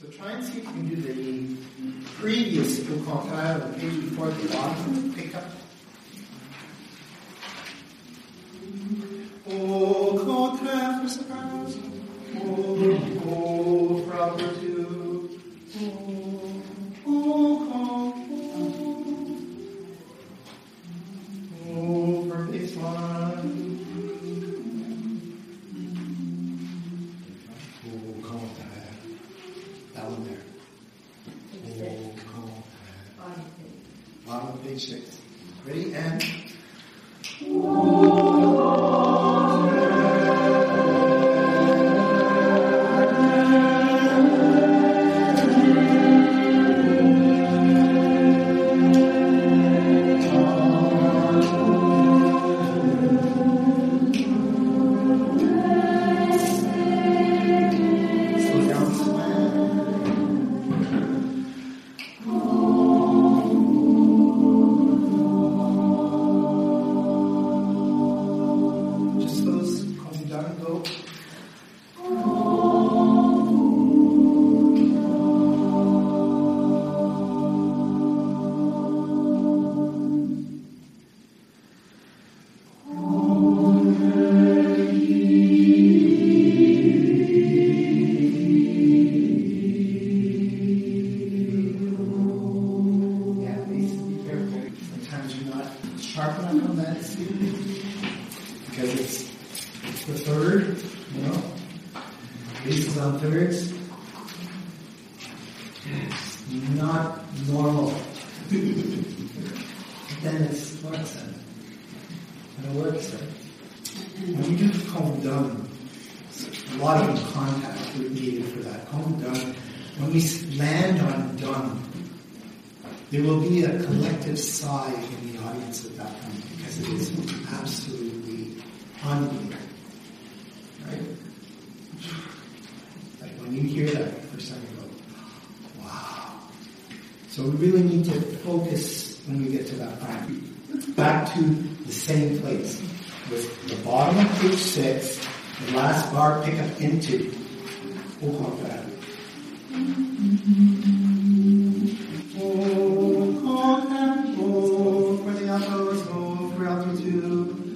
So try and see if you can do the previous contraire, the page before the bottom, pick up. Au contraire for. Au, au for Six. Ready? And. It's not normal. then it's works then. And it works then. When you do calm down, a lot of contact would needed for that. Calm down. When we land on done, there will be a collective sigh in the audience at that point because it is absolutely unbelievable. Right? Like when you hear that for some you go, wow. So we really need to focus when we get to that point. Back to the same place. With the bottom of page six, the last bar pick up into au contraire. Oh, contraire, oh, for the altos, oh, for alto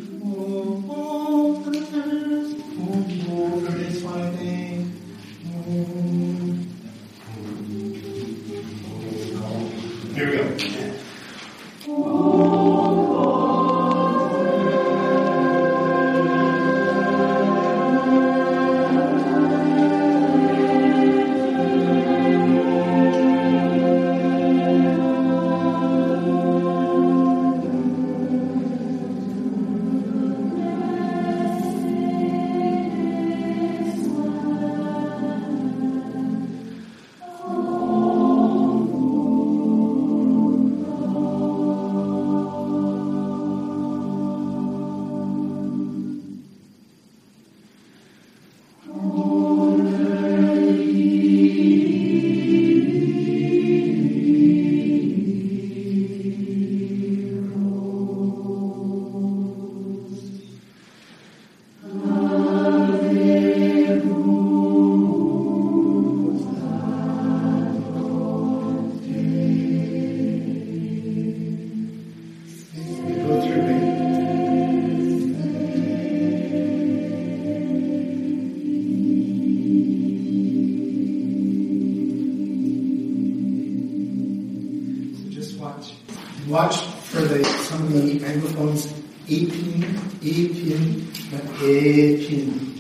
Watch for the some of the anglophones. A pin, A pin, and A pin.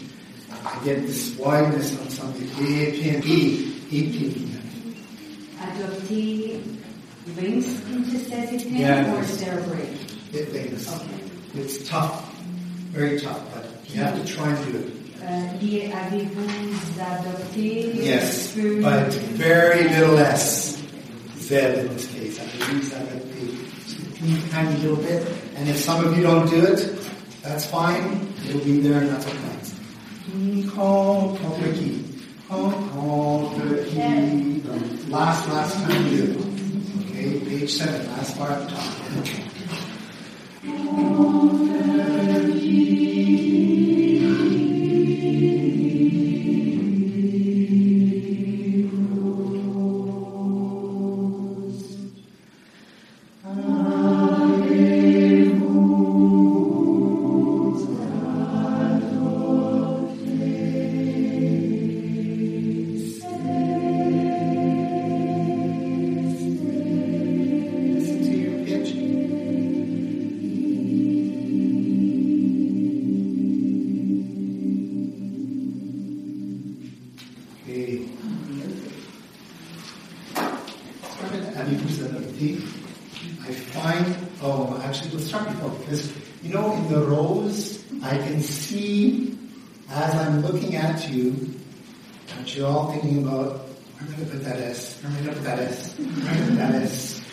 I get this wideness on some of the A pin, E, A pin. Adoptee rings into Sezipin Yeah. or cerebrate? It things. Okay. It's tough, very tough, but you have to try and do it. Uh, Adopté Yes, but very little S. Z in this case. I can use that at the tiny little bit. And if some of you don't do it, that's fine. It'll be there and that's okay. Call, call key. Call, call key. Last, last time you. Okay, page seven, last part of the Hey. Have you presented thing. I find, oh, actually, we'll start before because, you know, in the rows, I can see as I'm looking at you that you're all thinking about, I'm going to put that S, I'm going to put that S, I'm going to put that S.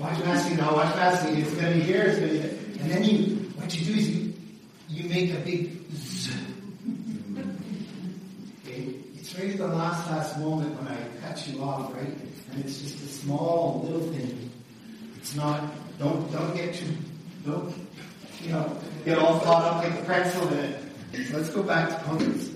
watch last you now, watch last you, it's going to be here, it's going to be there. And then you, what you do is you, you make a big Z Right at the last, last moment when I cut you off, right? And it's just a small little thing. It's not, don't, don't get too, don't, you know, get all caught up like a pretzel in it. Let's go back to pumpkins.